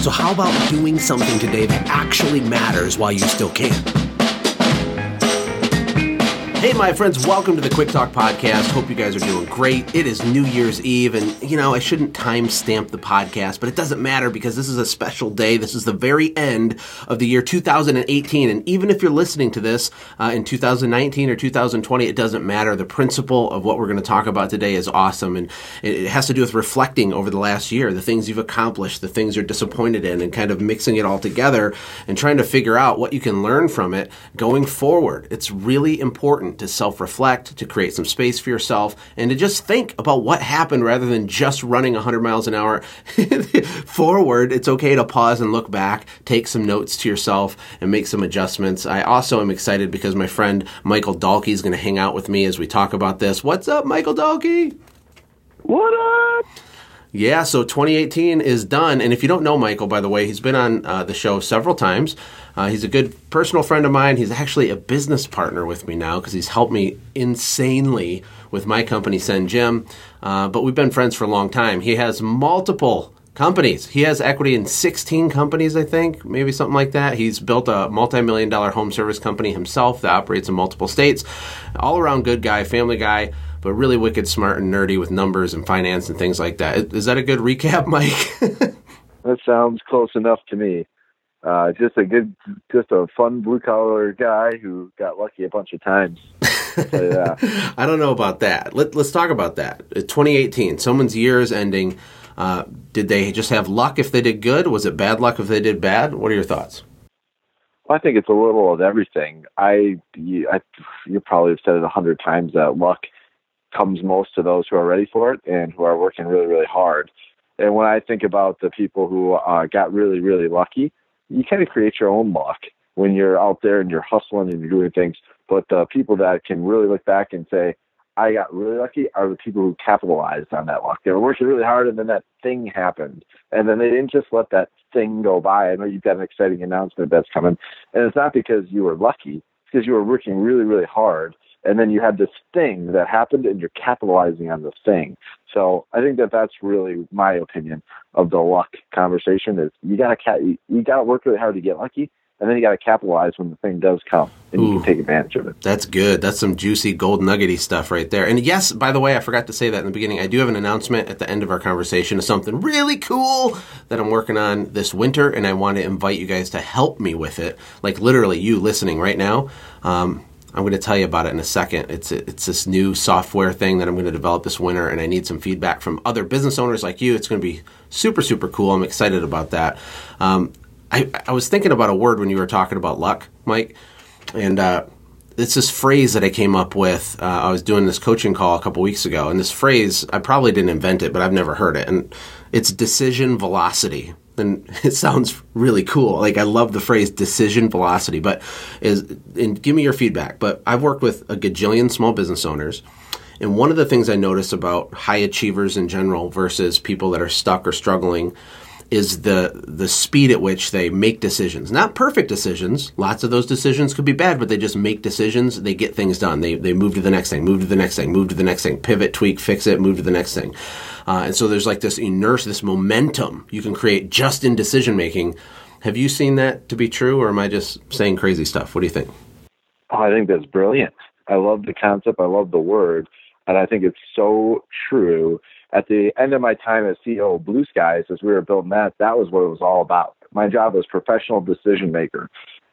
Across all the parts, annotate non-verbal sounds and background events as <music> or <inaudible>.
So, how about doing something today that actually matters while you still can? Hey, my friends, welcome to the Quick Talk Podcast. Hope you guys are doing great. It is New Year's Eve, and you know, I shouldn't timestamp the podcast, but it doesn't matter because this is a special day. This is the very end of the year 2018, and even if you're listening to this uh, in 2019 or 2020, it doesn't matter. The principle of what we're going to talk about today is awesome, and it has to do with reflecting over the last year, the things you've accomplished, the things you're disappointed in, and kind of mixing it all together and trying to figure out what you can learn from it going forward. It's really important to self reflect, to create some space for yourself, and to just think about what happened rather than just running 100 miles an hour <laughs> forward. It's okay to pause and look back, take some notes to yourself, and make some adjustments. I also am excited because my friend Michael Dahlke is going to hang out with me as we talk about this. What's up, Michael Dahlke? What up? Yeah, so 2018 is done. And if you don't know Michael, by the way, he's been on uh, the show several times. Uh, he's a good personal friend of mine. He's actually a business partner with me now because he's helped me insanely with my company, SendJim. Uh, but we've been friends for a long time. He has multiple companies. He has equity in 16 companies, I think, maybe something like that. He's built a multi million dollar home service company himself that operates in multiple states. All around good guy, family guy but really wicked smart and nerdy with numbers and finance and things like that. Is that a good recap, <laughs> Mike? that sounds close enough to me. Uh, just a good, just a fun blue collar guy who got lucky a bunch of times. yeah. <laughs> I don't know about that. Let, us talk about that. 2018, someone's year is ending. Uh, did they just have luck if they did good? Was it bad luck if they did bad? What are your thoughts? Well, I think it's a little of everything. I, you, I, you probably have said it a hundred times that luck comes most to those who are ready for it and who are working really, really hard. And when I think about the people who uh, got really, really lucky, you kind of create your own luck when you're out there and you're hustling and you're doing things. But the people that can really look back and say, I got really lucky are the people who capitalized on that luck. They were working really hard and then that thing happened. And then they didn't just let that thing go by. I know you've got an exciting announcement that's coming. And it's not because you were lucky, it's because you were working really, really hard and then you had this thing that happened and you're capitalizing on the thing so i think that that's really my opinion of the luck conversation is you gotta you gotta work really hard to get lucky and then you got to capitalize when the thing does come and Ooh, you can take advantage of it. That's good. That's some juicy gold nuggety stuff right there. And yes, by the way, I forgot to say that in the beginning. I do have an announcement at the end of our conversation of something really cool that I'm working on this winter, and I want to invite you guys to help me with it. Like literally, you listening right now. Um, I'm going to tell you about it in a second. It's it's this new software thing that I'm going to develop this winter, and I need some feedback from other business owners like you. It's going to be super super cool. I'm excited about that. Um, I I was thinking about a word when you were talking about luck, Mike, and uh, it's this phrase that I came up with. Uh, I was doing this coaching call a couple weeks ago, and this phrase I probably didn't invent it, but I've never heard it, and it's decision velocity and <laughs> it sounds really cool. Like I love the phrase decision velocity, but is and give me your feedback. But I've worked with a gajillion small business owners, and one of the things I notice about high achievers in general versus people that are stuck or struggling is the the speed at which they make decisions. Not perfect decisions. Lots of those decisions could be bad, but they just make decisions. They get things done. They they move to the next thing, move to the next thing, move to the next thing, pivot, tweak, fix it, move to the next thing. Uh, and so there's like this inertia, this momentum you can create just in decision making. Have you seen that to be true, or am I just saying crazy stuff? What do you think? Oh, I think that's brilliant. I love the concept. I love the word, and I think it's so true. At the end of my time as CEO of Blue Skies, as we were building that, that was what it was all about. My job was professional decision maker.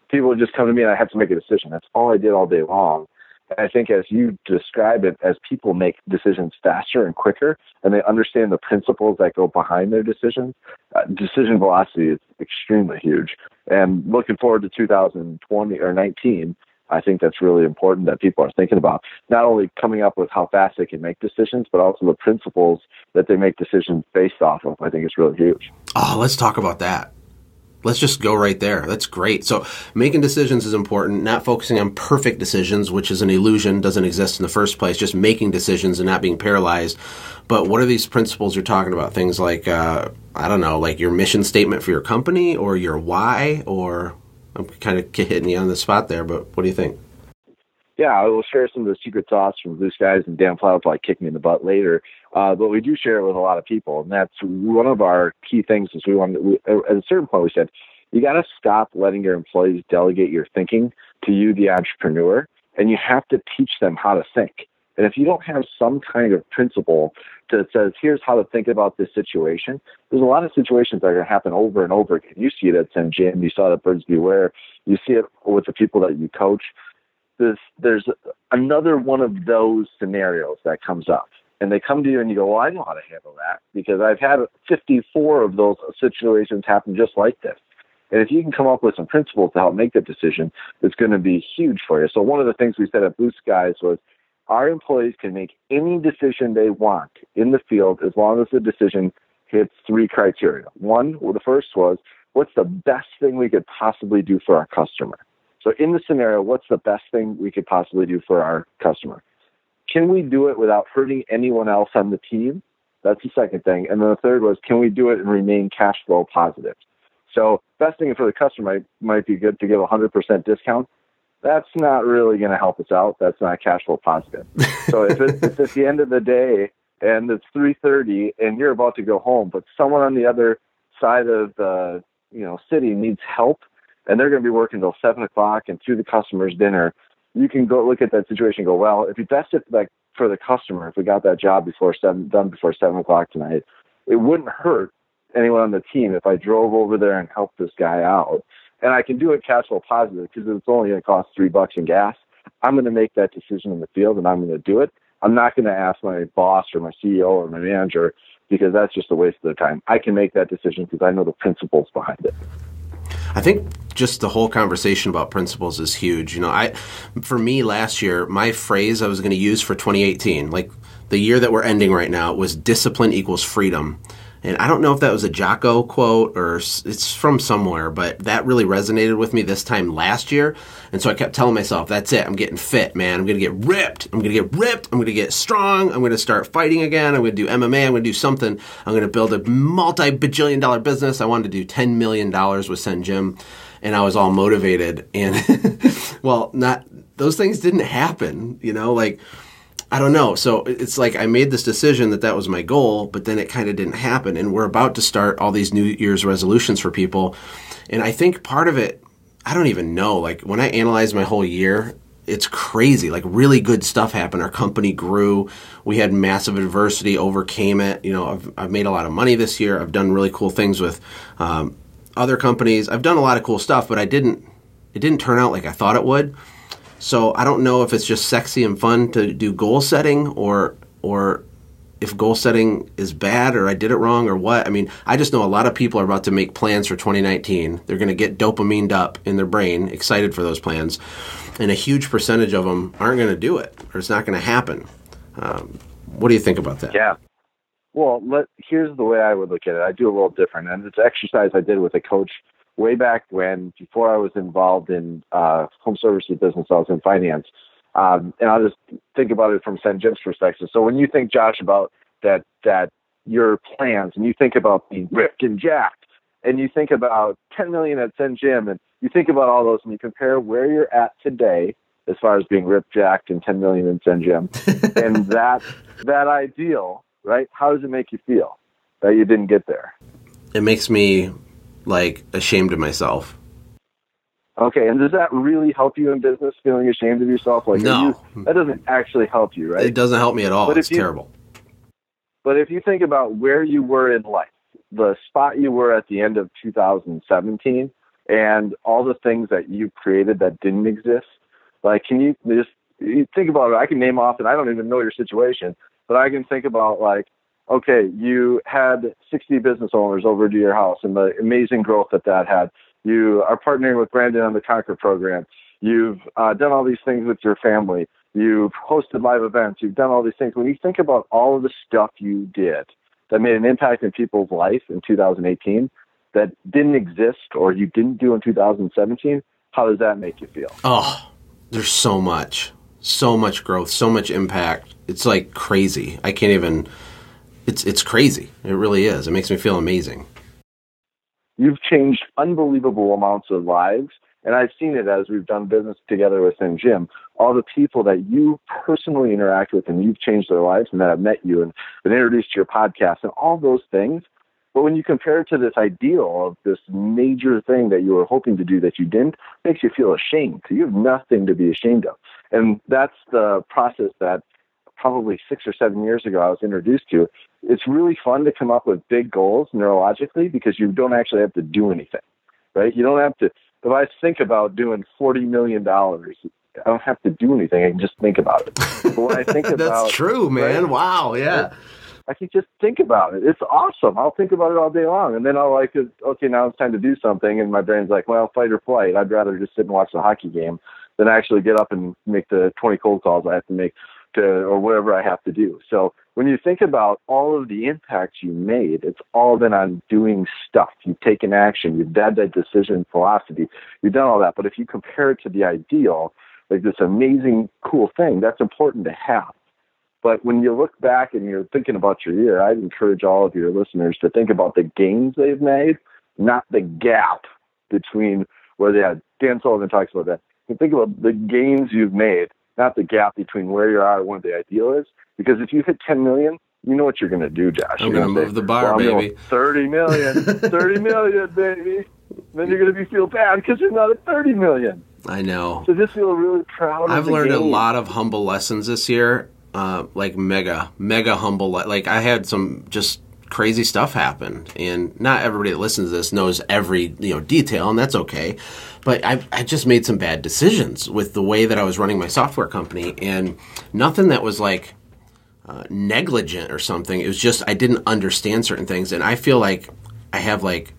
People would just come to me and I had to make a decision. That's all I did all day long. And I think as you describe it, as people make decisions faster and quicker, and they understand the principles that go behind their decisions, uh, decision velocity is extremely huge. And looking forward to 2020 or 19, I think that's really important that people are thinking about not only coming up with how fast they can make decisions, but also the principles that they make decisions based off of. I think it's really huge. Oh, let's talk about that. let's just go right there. That's great. So making decisions is important, not focusing on perfect decisions, which is an illusion, doesn't exist in the first place, just making decisions and not being paralyzed. But what are these principles you're talking about? Things like, uh, I don't know, like your mission statement for your company or your why, or I'm kind of hitting you on the spot there, but what do you think? Yeah, I will share some of the secret sauce from Blue Skies, and Dan Plow will probably kick me in the butt later. Uh, but we do share it with a lot of people, and that's one of our key things. Is we want at a certain point we said you got to stop letting your employees delegate your thinking to you, the entrepreneur, and you have to teach them how to think. And if you don't have some kind of principle that says, here's how to think about this situation, there's a lot of situations that are going to happen over and over again. You see it at SendJim, you saw it at Birds Beware, you see it with the people that you coach. There's, there's another one of those scenarios that comes up. And they come to you and you go, well, I know how to handle that because I've had 54 of those situations happen just like this. And if you can come up with some principles to help make that decision, it's going to be huge for you. So one of the things we said at Blue Skies was our employees can make any decision they want in the field as long as the decision hits three criteria. One, well, the first was, what's the best thing we could possibly do for our customer? So in the scenario, what's the best thing we could possibly do for our customer? Can we do it without hurting anyone else on the team? That's the second thing. And then the third was, can we do it and remain cash flow positive? So best thing for the customer might, might be good to give a 100% discount that's not really going to help us out. That's not cash flow positive. <laughs> so if it's, it's at the end of the day and it's 3:30 and you're about to go home, but someone on the other side of the you know city needs help, and they're going to be working till seven o'clock and through the customer's dinner, you can go look at that situation and go, well, if you best it like for the customer, if we got that job before seven done before seven o'clock tonight, it wouldn't hurt anyone on the team if I drove over there and helped this guy out and I can do it cash flow positive because it's only going to cost three bucks in gas. I'm going to make that decision in the field and I'm going to do it. I'm not going to ask my boss or my CEO or my manager because that's just a waste of their time. I can make that decision because I know the principles behind it. I think just the whole conversation about principles is huge. You know, I for me last year, my phrase I was going to use for 2018, like the year that we're ending right now, was discipline equals freedom. And I don't know if that was a Jocko quote or it's from somewhere, but that really resonated with me this time last year. And so I kept telling myself, that's it. I'm getting fit, man. I'm going to get ripped. I'm going to get ripped. I'm going to get strong. I'm going to start fighting again. I'm going to do MMA. I'm going to do something. I'm going to build a multi bajillion dollar business. I wanted to do $10 million with SendJim. And I was all motivated. And <laughs> well, not, those things didn't happen, you know, like, I don't know. So it's like I made this decision that that was my goal, but then it kind of didn't happen. And we're about to start all these New Year's resolutions for people. And I think part of it, I don't even know. Like when I analyze my whole year, it's crazy. Like really good stuff happened. Our company grew. We had massive adversity, overcame it. You know, I've, I've made a lot of money this year. I've done really cool things with um, other companies. I've done a lot of cool stuff, but I didn't. It didn't turn out like I thought it would. So I don't know if it's just sexy and fun to do goal setting or or if goal setting is bad or I did it wrong or what. I mean, I just know a lot of people are about to make plans for 2019. They're going to get dopamined up in their brain, excited for those plans, and a huge percentage of them aren't going to do it or it's not going to happen. Um, what do you think about that? Yeah. Well, let, here's the way I would look at it. I do a little different, and it's an exercise I did with a coach way back when, before I was involved in uh, home services business, I was in finance. Um, and I'll just think about it from SendJim's perspective. So when you think, Josh, about that, that your plans, and you think about being ripped and jacked, and you think about 10 million at SendJim, and you think about all those, and you compare where you're at today as far as being ripped, jacked, and 10 million in SendJim, <laughs> and that that ideal, right? How does it make you feel that you didn't get there? It makes me like ashamed of myself. Okay, and does that really help you in business, feeling ashamed of yourself? Like, no, you, that doesn't actually help you, right? It doesn't help me at all. But it's you, terrible. But if you think about where you were in life, the spot you were at the end of 2017, and all the things that you created that didn't exist, like, can you just you think about it? I can name off, and I don't even know your situation, but I can think about like okay, you had 60 business owners over to your house and the amazing growth that that had. You are partnering with Brandon on the Conquer program. You've uh, done all these things with your family. You've hosted live events. You've done all these things. When you think about all of the stuff you did that made an impact in people's life in 2018, that didn't exist or you didn't do in 2017, how does that make you feel? Oh, there's so much, so much growth, so much impact. It's like crazy. I can't even. It's it's crazy. It really is. It makes me feel amazing. You've changed unbelievable amounts of lives, and I've seen it as we've done business together within Jim. All the people that you personally interact with, and you've changed their lives, and that have met you and been introduced to your podcast, and all those things. But when you compare it to this ideal of this major thing that you were hoping to do that you didn't, makes you feel ashamed. So you have nothing to be ashamed of. And that's the process that probably six or seven years ago I was introduced to. It's really fun to come up with big goals neurologically because you don't actually have to do anything, right? You don't have to. If I think about doing forty million dollars, I don't have to do anything. I can just think about it. But when I <laughs> think That's about true, man. right? Wow. Yeah. I can just think about it. It's awesome. I'll think about it all day long, and then I'll like, okay, now it's time to do something, and my brain's like, well, fight or flight. I'd rather just sit and watch the hockey game than actually get up and make the 20 cold calls I have to make to, or whatever I have to do. So when you think about all of the impacts you made, it's all been on doing stuff. You've taken action. You've had that decision velocity. You've done all that. But if you compare it to the ideal, like this amazing, cool thing, that's important to have. But when you look back and you're thinking about your year, I'd encourage all of your listeners to think about the gains they've made, not the gap between where they had. Dan Sullivan talks about that. You think about the gains you've made, not the gap between where you are and where the ideal is. Because if you hit 10 million, you know what you're going to do, Josh. I'm gonna say, move the bar, well, going baby." 30 million, <laughs> 30 million, baby. Then you're going to be feel bad because you're not at 30 million. I know. So just feel really proud. of I've learned a lot of humble lessons this year. Uh, like mega, mega humble. le- Like I had some just crazy stuff happened and not everybody that listens to this knows every you know detail, and that's okay. But I, I just made some bad decisions with the way that I was running my software company, and nothing that was like uh, negligent or something. It was just I didn't understand certain things, and I feel like I have like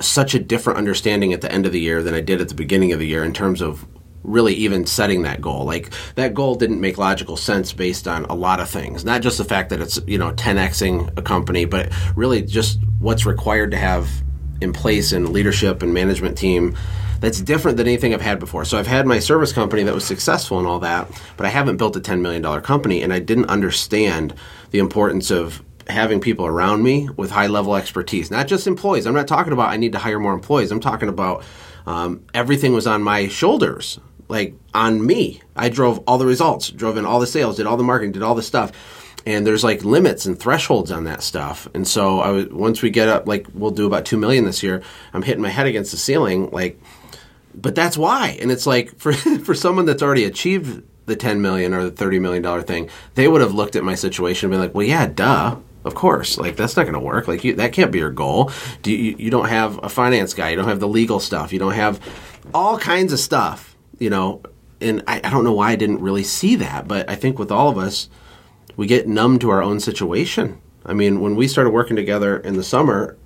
such a different understanding at the end of the year than I did at the beginning of the year in terms of really even setting that goal. Like that goal didn't make logical sense based on a lot of things, not just the fact that it's you know 10xing a company, but really just what's required to have in place in leadership and management team that's different than anything I've had before. So I've had my service company that was successful and all that, but I haven't built a $10 million company and I didn't understand the importance of having people around me with high level expertise, not just employees. I'm not talking about I need to hire more employees. I'm talking about um, everything was on my shoulders, like on me. I drove all the results, drove in all the sales, did all the marketing, did all the stuff. And there's like limits and thresholds on that stuff. And so I was, once we get up, like we'll do about 2 million this year, I'm hitting my head against the ceiling. Like, but that's why. And it's like <laughs> for for someone that's already achieved the 10 million or the 30 million dollar thing, they would have looked at my situation and been like, "Well, yeah, duh. Of course. Like that's not going to work. Like you, that can't be your goal. Do you, you don't have a finance guy, you don't have the legal stuff, you don't have all kinds of stuff, you know. And I, I don't know why I didn't really see that, but I think with all of us, we get numb to our own situation. I mean, when we started working together in the summer,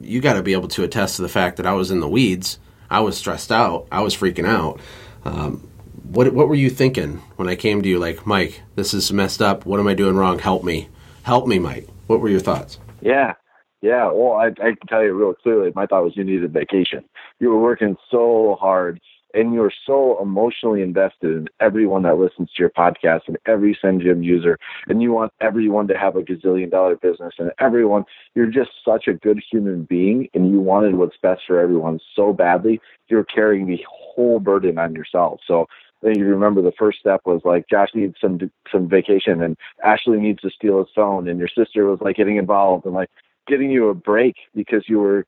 you got to be able to attest to the fact that I was in the weeds. I was stressed out. I was freaking out. Um, what what were you thinking when I came to you like, Mike, this is messed up. What am I doing wrong? Help me. Help me, Mike. What were your thoughts? Yeah. Yeah. Well, I, I can tell you real clearly, my thought was you needed vacation. You were working so hard and you're so emotionally invested in everyone that listens to your podcast and every SendJim user. And you want everyone to have a gazillion dollar business and everyone, you're just such a good human being and you wanted what's best for everyone so badly. You're carrying the whole burden on yourself. So then you remember the first step was like Josh needs some some vacation and Ashley needs to steal his phone and your sister was like getting involved and like getting you a break because you were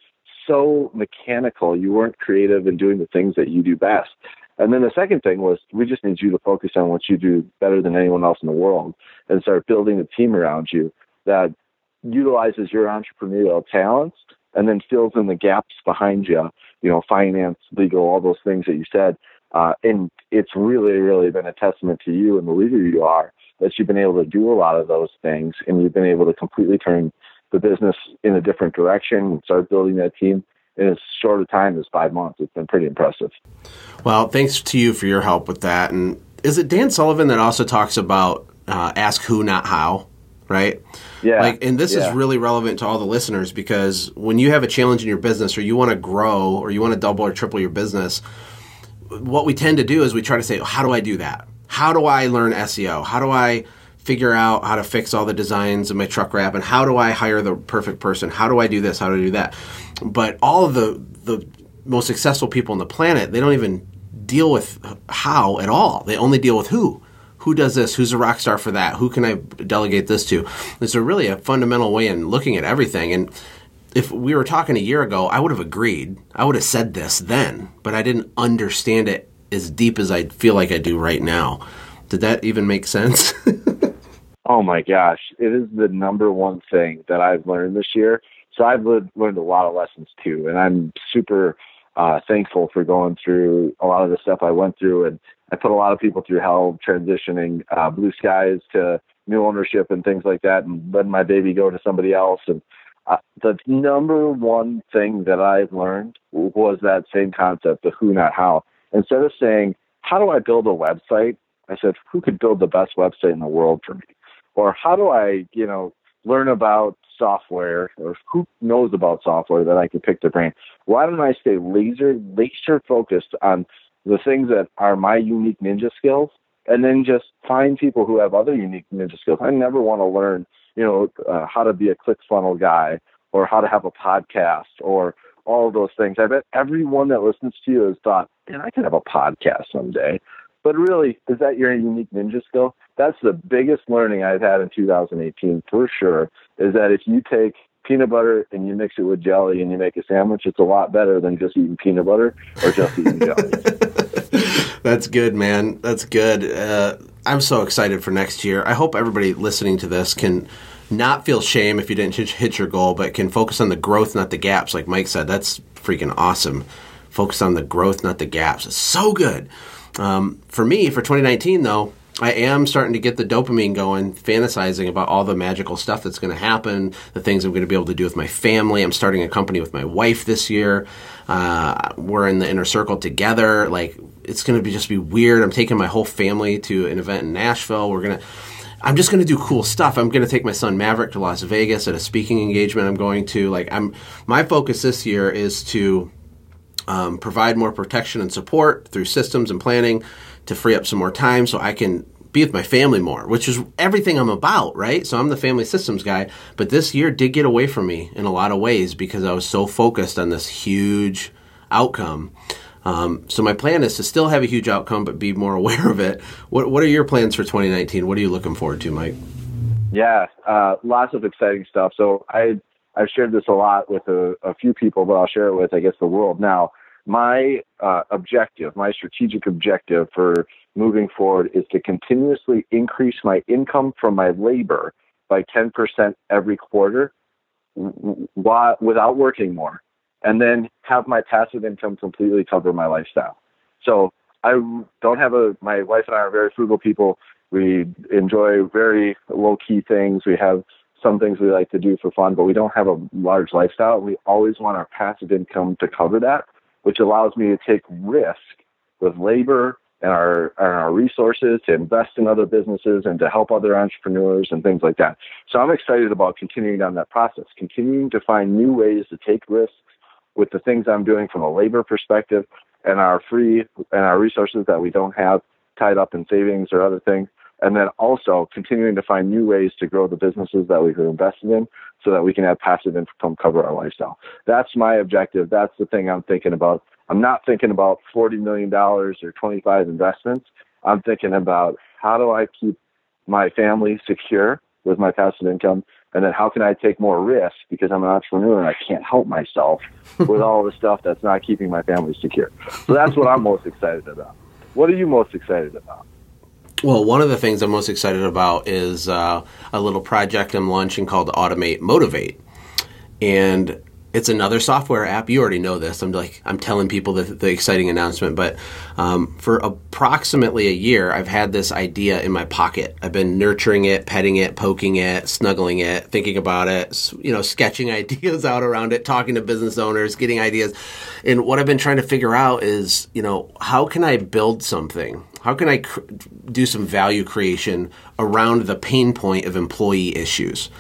so mechanical. You weren't creative in doing the things that you do best. And then the second thing was we just need you to focus on what you do better than anyone else in the world and start building a team around you that utilizes your entrepreneurial talents and then fills in the gaps behind you, you know, finance, legal, all those things that you said. Uh, and it's really, really been a testament to you and the leader you are that you've been able to do a lot of those things and you've been able to completely turn the business in a different direction and start building that team in as short a time as five months. It's been pretty impressive. Well, thanks to you for your help with that. And is it Dan Sullivan that also talks about uh, ask who, not how? right? Yeah. Like, and this yeah. is really relevant to all the listeners because when you have a challenge in your business or you want to grow or you want to double or triple your business, what we tend to do is we try to say, how do I do that? How do I learn SEO? How do I figure out how to fix all the designs of my truck wrap and how do I hire the perfect person? How do I do this? How do I do that? But all of the the most successful people on the planet, they don't even deal with how at all. They only deal with who. Who does this? Who's a rock star for that? Who can I delegate this to? It's a really a fundamental way in looking at everything. And if we were talking a year ago, I would have agreed. I would have said this then, but I didn't understand it as deep as I feel like I do right now. Did that even make sense? <laughs> Oh my gosh, it is the number one thing that I've learned this year. So I've learned, a lot of lessons too, and I'm super uh, thankful for going through a lot of the stuff I went through. And I put a lot of people through hell transitioning uh, blue skies to new ownership and things like that, and letting my baby go to somebody else. And uh, the number one thing that I've learned was that same concept, the who, not how. Instead of saying, how do I build a website? I said, who could build the best website in the world for me? Or how do I, you know, learn about software or who knows about software that I can pick their brain? Why don't I stay laser laser focused on the things that are my unique ninja skills and then just find people who have other unique ninja skills. I never want to learn, you know, uh, how to be a ClickFunnels guy or how to have a podcast or all those things. I bet everyone that listens to you has thought, man, I could have a podcast someday. But really, is that your unique ninja skill? That's the biggest learning I've had in 2018 for sure. Is that if you take peanut butter and you mix it with jelly and you make a sandwich, it's a lot better than just eating peanut butter or just eating jelly. <laughs> That's good, man. That's good. Uh, I'm so excited for next year. I hope everybody listening to this can not feel shame if you didn't hit your goal, but can focus on the growth, not the gaps. Like Mike said, that's freaking awesome. Focus on the growth, not the gaps. It's so good. Um, for me, for 2019, though, I am starting to get the dopamine going, fantasizing about all the magical stuff that's going to happen, the things I'm going to be able to do with my family. I'm starting a company with my wife this year. Uh, we're in the inner circle together. Like it's going to be just be weird. I'm taking my whole family to an event in Nashville. We're gonna. I'm just going to do cool stuff. I'm going to take my son Maverick to Las Vegas at a speaking engagement. I'm going to like. I'm my focus this year is to um, provide more protection and support through systems and planning to free up some more time so I can be with my family more, which is everything I'm about, right? So I'm the family systems guy. But this year did get away from me in a lot of ways because I was so focused on this huge outcome. Um, so my plan is to still have a huge outcome, but be more <laughs> aware of it. What What are your plans for 2019? What are you looking forward to, Mike? Yeah, uh, lots of exciting stuff. So I I've shared this a lot with a, a, few people, but I'll share it with I guess the world now. My uh, objective, my strategic objective for moving forward is to continuously increase my income from my labor by 10% every quarter without working more, and then have my passive income completely cover my lifestyle. So I don't have a. My wife and I are very frugal people. We enjoy very low key things. We have some things we like to do for fun, but we don't have a large lifestyle. We always want our passive income to cover that, which allows me to take risk with labor and our and our resources to invest in other businesses and to help other entrepreneurs and things like that. So I'm excited about continuing down that process, continuing to find new ways to take risks with the things I'm doing from a labor perspective and our free and our resources that we don't have tied up in savings or other things and then also continuing to find new ways to grow the businesses that we've invested in so that we can have passive income cover our lifestyle. That's my objective. That's the thing I'm thinking about. I'm not thinking about $40 million or 25 investments. I'm thinking about how do I keep my family secure with my passive income? And then how can I take more risk because I'm an entrepreneur and I can't help myself <laughs> with all the stuff that's not keeping my family secure. So that's what I'm most excited about. What are you most excited about? Well, one of the things I'm most excited about is uh, a little project I'm launching called Automate Motivate. And it's another software app. You already know this. I'm like I'm telling people the, the exciting announcement, but um, for approximately a year, I've had this idea in my pocket. I've been nurturing it, petting it, poking it, snuggling it, thinking about it, you know, sketching <laughs> ideas out around it, talking to business owners, getting ideas. And what I've been trying to figure out is, you know, how can I build something How can I cr- do some value creation around the pain point of employee issues?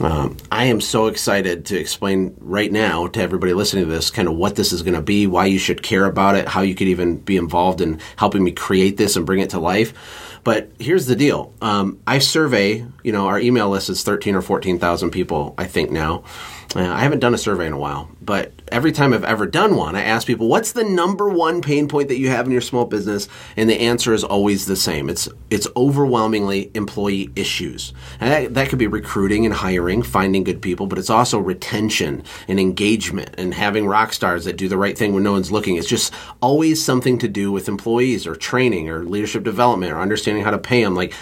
Um, I am so excited to explain right now to everybody listening to this kind of what this is going to be, why you should care about it, how you could even be involved in helping me create this and bring it to life. But here's the deal: um, I survey. You know, our email list is thirteen or fourteen thousand people, I think now. Uh, I haven't done a survey in a while, but every time I've ever done one, I ask people, "What's the number one pain point that you have in your small business?" And the answer is always the same. It's it's overwhelmingly employee issues, and that, that could be recruiting and hiring, finding good people, but it's also retention and engagement and having rock stars that do the right thing when no one's looking. It's just always something to do with employees or training or leadership development or understanding how to pay them. Like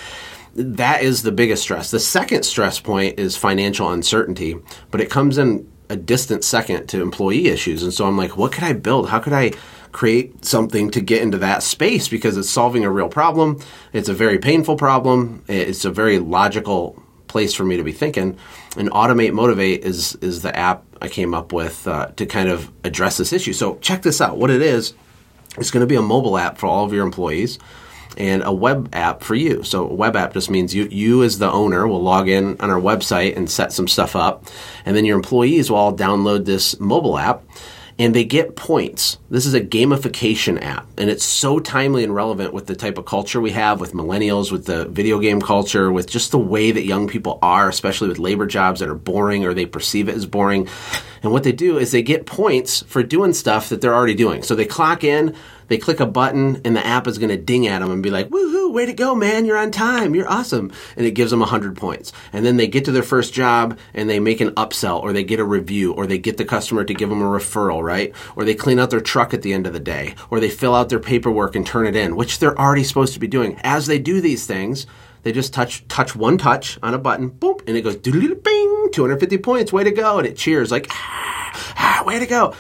that is the biggest stress. The second stress point is financial uncertainty, but it comes in a distant second to employee issues. And so I'm like, what could I build? How could I create something to get into that space because it's solving a real problem. It's a very painful problem. It's a very logical place for me to be thinking. And Automate Motivate is is the app I came up with uh, to kind of address this issue. So check this out. What it is, it's going to be a mobile app for all of your employees and a web app for you. So a web app just means you you as the owner will log in on our website and set some stuff up, and then your employees will all download this mobile app and they get points. This is a gamification app, and it's so timely and relevant with the type of culture we have with millennials, with the video game culture, with just the way that young people are, especially with labor jobs that are boring or they perceive it as boring. And what they do is they get points for doing stuff that they're already doing. So they clock in, they click a button and the app is going to ding at them and be like, woohoo, way to go, man. You're on time. You're awesome. And it gives them 100 points. And then they get to their first job and they make an upsell or they get a review or they get the customer to give them a referral, right? Or they clean out their truck at the end of the day or they fill out their paperwork and turn it in, which they're already supposed to be doing. As they do these things, they just touch touch one touch on a button, boom, and it goes bing, 250 points, way to go, and it cheers like ah, ah way to go.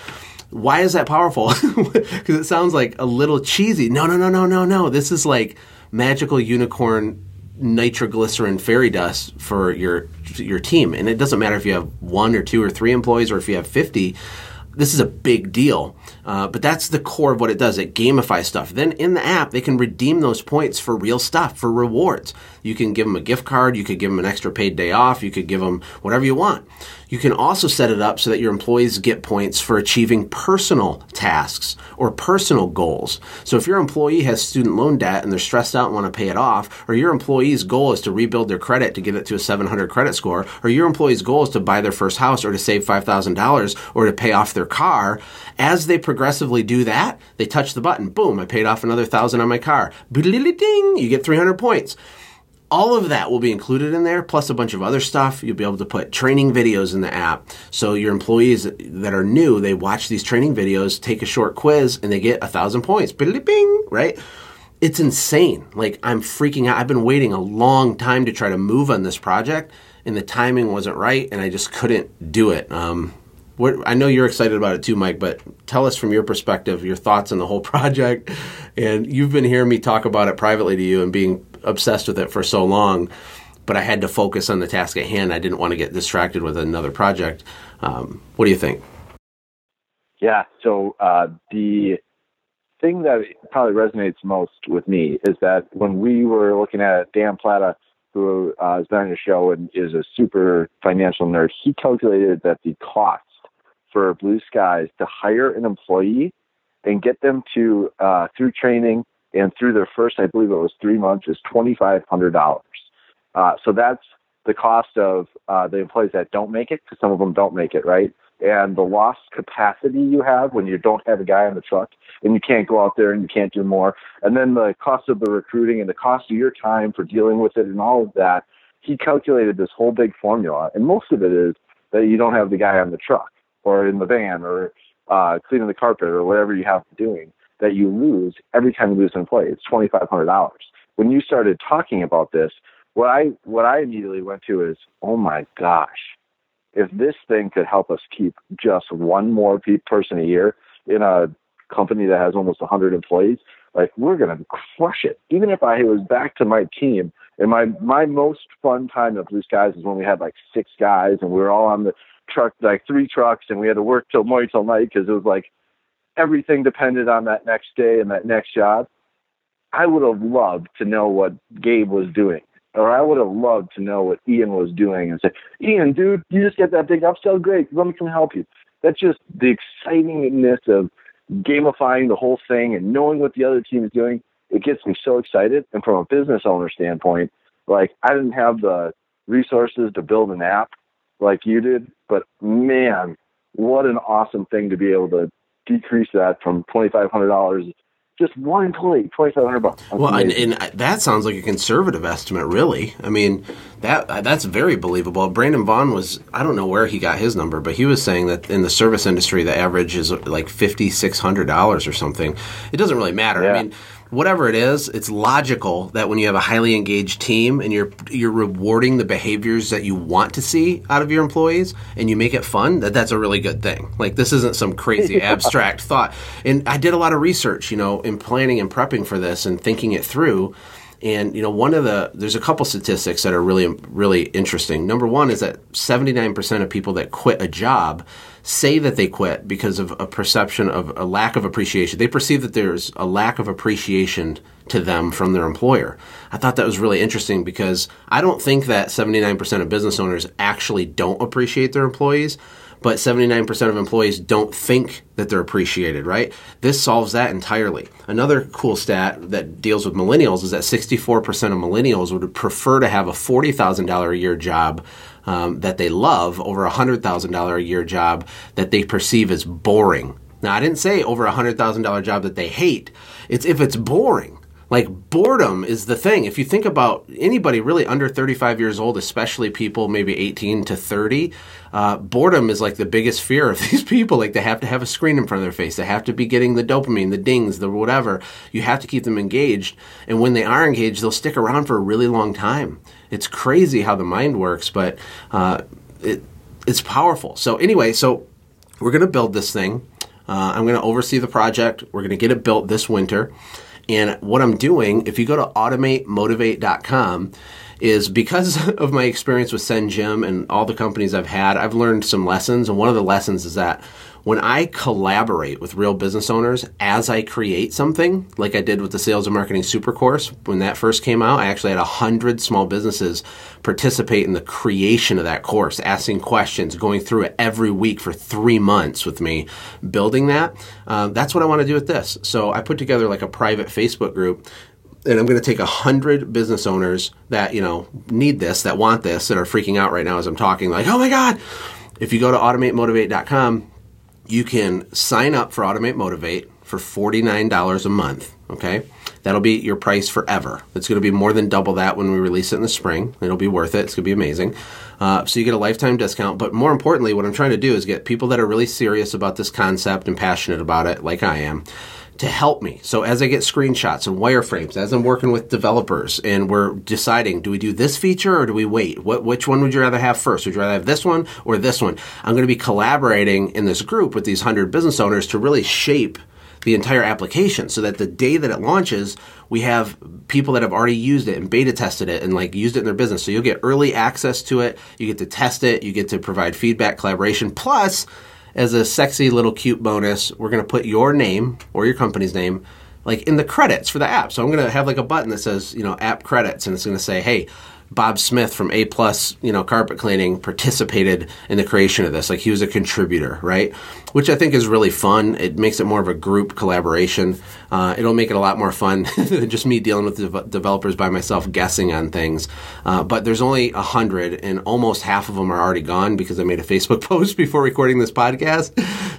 Why is that powerful? <laughs> Because it sounds like a little cheesy. No, no, no, no, no, no. This is like magical unicorn nitroglycerin fairy dust for your your team. And it doesn't matter if you have one or two or three employees or if you have 50 this is a big deal. Uh, but that's the core of what it does. It gamifies stuff. Then in the app, they can redeem those points for real stuff, for rewards. You can give them a gift card. You could give them an extra paid day off. You could give them whatever you want. You can also set it up so that your employees get points for achieving personal tasks or personal goals. So if your employee has student loan debt and they're stressed out and want to pay it off, or your employee's goal is to rebuild their credit to get it to a 700 credit score, or your employee's goal is to buy their first house or to save $5,000 or to pay off their car, as they progressively do that, they touch the button. Boom, I paid off another thousand on my car. Ding, you get 300 points all of that will be included in there, plus a bunch of other stuff. You'll be able to put training videos in the app. So your employees that are new, they watch these training videos, take a short quiz, and they get a thousand points. Bing, right? It's insane. Like I'm freaking out. I've been waiting a long time to try to move on this project, and the timing wasn't right, and I just couldn't do it. Um, what, I know you're excited about it too, Mike, but tell us from your perspective your thoughts on the whole <laughs> project. And you've been hearing me talk about it privately to you and being obsessed with it for so long, but I had to focus on the task at hand. I didn't want to get distracted with another project. Um, what do you think? Yeah, so uh, the thing that probably resonates most with me is that when we were looking at Dan Plata, who uh, has been on your show and is a super financial nerd, he calculated that the cost for Blue Skies to hire an employee and get them to uh, through training and through their first, I believe it was three months, is twenty five hundred dollars. Uh, so that's the cost of uh, the employees that don't make it, because some of them don't make it, right? And the lost capacity you have when you don't have a guy on the truck and you can't go out there and you can't do more. And then the cost of the recruiting and the cost of your time for dealing with it and all of that. He calculated this whole big formula, and most of it is that you don't have the guy on the truck or in the van or uh, cleaning the carpet or whatever you have doing that you lose every time you lose an employee. It's twenty five hundred dollars. When you started talking about this, what I what I immediately went to is, oh my gosh, if mm-hmm. this thing could help us keep just one more pe- person a year in a company that has almost 100 employees, like we're gonna crush it. Even if I was back to my team, and my my most fun time of Blue Skies is when we had like six guys and we were all on the truck, like three trucks, and we had to work till morning till night because it was like everything depended on that next day and that next job. I would have loved to know what Gabe was doing. Or I would have loved to know what Ian was doing and say, Ian, dude, you just get that big upsell? Great. Let me come help you. That's just the excitingness of gamifying the whole thing and knowing what the other team is doing. It gets me so excited. And from a business owner standpoint, like I didn't have the resources to build an app like you did, but man, what an awesome thing to be able to decrease that from twenty five hundred dollars just one employee, twenty five hundred bucks. Well, and, and, that sounds like a conservative estimate, really. I mean, that uh, that's very believable. Brandon Vaughn was I don't know where he got his number, but he was saying that in the service industry, the average is like fifty six hundred dollars or something. It doesn't really matter. Yeah. I mean whatever it is, it's logical that when you have a highly engaged team and you're you're rewarding the behaviors that you want to see out of your employees and you make it fun, that that's a really good thing. Like this isn't some crazy <laughs> abstract thought. And I did a lot of research, you know, in planning and prepping for this and thinking it through. And you know, one of the there's a couple statistics that are really really interesting. Number one is that 79% of people that quit a job say that they quit because of a perception of a lack of appreciation. They perceive that there's a lack of appreciation to them from their employer. I thought that was really interesting because I don't think that 79% of business owners actually don't appreciate their employees but 79% of employees don't think that they're appreciated, right? This solves that entirely. Another cool stat that deals with millennials is that 64% of millennials would prefer to have a $40,000 a year job um, that they love over a $100,000 a year job that they perceive as boring. Now, I didn't say over a $100,000 job that they hate. It's if it's boring. Like boredom is the thing. If you think about anybody really under 35 years old, especially people maybe 18 to 30, uh, boredom is like the biggest fear of <laughs> these people. Like they have to have a screen in front of their face. They have to be getting the dopamine, the dings, the whatever. You have to keep them engaged. And when they are engaged, they'll stick around for a really long time. It's crazy how the mind works, but uh, it, it's powerful. So anyway, so we're going to build this thing. Uh, I'm going to oversee the project. We're going to get it built this winter. And what I'm doing, if you go to automatemotivate.com, is because <laughs> of my experience with SendJim and all the companies I've had, I've learned some lessons. And one of the lessons is that when I collaborate with real business owners as I create something, like I did with the Sales and Marketing Super Course, when that first came out, I actually had 100 small businesses participate in the creation of that course, asking questions, going through it every week for three months with me, building that. Uh, that's what I want to do with this. So I put together like a private Facebook group and I'm going to take a hundred business owners that you know need this, that want this, that are freaking out right now as I'm talking, like, oh my god! If you go to automatemotivate.com, you can sign up for Automate Motivate for $49 a month. Okay. That'll be your price forever. It's going to be more than double that when we release it in the spring. It'll be worth it. It's going to be amazing. Uh, so you get a lifetime discount. But more importantly, what I'm trying to do is get people that are really serious about this concept and passionate about it, like I am, to help me. So as I get screenshots and wireframes, as I'm working with developers and we're deciding, do we do this feature or do we wait? What, which one would you rather have first? Would you rather have this one or this one? I'm going to be collaborating in this group with these hundred business owners to really shape the entire application so that the day that it launches, we have people that have already used it and beta tested it and like used it in their business. So you'll get early access to it. You get to test it. You get to provide feedback, collaboration. Plus, as a sexy little cute bonus, we're going to put your name or your company's name like in the credits for the app. So I'm going to have like a button that says, you know, app credits and it's going to say, "Hey, Bob Smith from A Plus, you know, carpet cleaning participated in the creation of this. Like he was a contributor, right? Which I think is really fun. It makes it more of a group collaboration. Uh, it'll make it a lot more fun <laughs> than just me dealing with the developers by myself guessing on things. Uh, but there's only a hundred, and almost half of them are already gone because I made a Facebook <laughs> post before recording this podcast.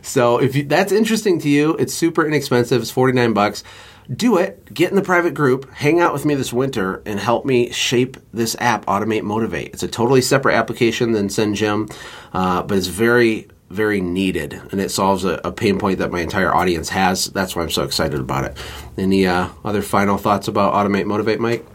So if you, that's interesting to you, it's super inexpensive. It's 49 bucks do it. Get in the private group, hang out with me this winter, and help me shape this app, Automate Motivate. It's a totally separate application than SendJim, uh, but it's very, very needed, and it solves a, a, pain point that my entire audience has. That's why I'm so excited about it. Any uh, other final thoughts about Automate Motivate, Mike?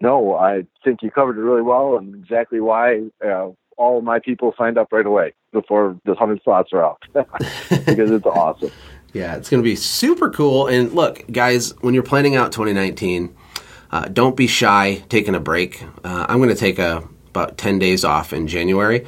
No, I think you covered it really well, and exactly why uh, all my people signed up right away before the hundred slots are out <laughs> because it's awesome. Yeah, it's going to be super cool. And look, guys, when you're planning out 2019, uh, don't be shy taking a break. Uh, I'm going to take a, about 10 days off in January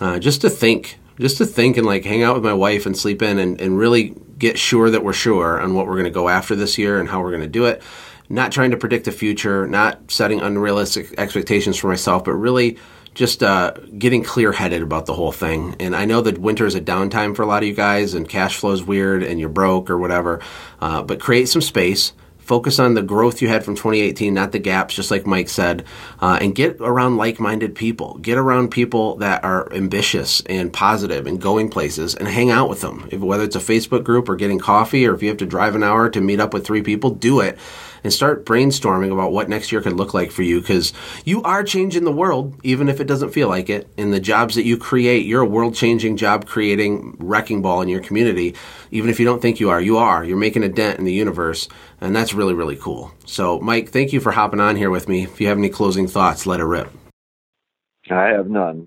uh, just to think just to think and like hang out with my wife and sleep in and, and really get sure that we're sure on what we're going to go after this year and how we're going to do it. Not trying to predict the future, not setting unrealistic expectations for myself, but really just uh, getting clear headed about the whole thing. And I know that winter is a downtime for a lot of you guys, and cash flow is weird, and you're broke or whatever. Uh, but create some space. Focus on the growth you had from 2018, not the gaps, just like Mike said, uh, and get around like minded people. Get around people that are ambitious and positive and going places and hang out with them. If, whether it's a Facebook group or getting coffee, or if you have to drive an hour to meet up with three people, do it and start brainstorming about what next year could look like for you because you are changing the world, even if it doesn't feel like it. In the jobs that you create, you're a world changing, job creating wrecking ball in your community. Even if you don't think you are, you are. You're making a dent in the universe, and that's really, really cool. So, Mike, thank you for hopping on here with me. If you have any closing thoughts, let it rip. I have none.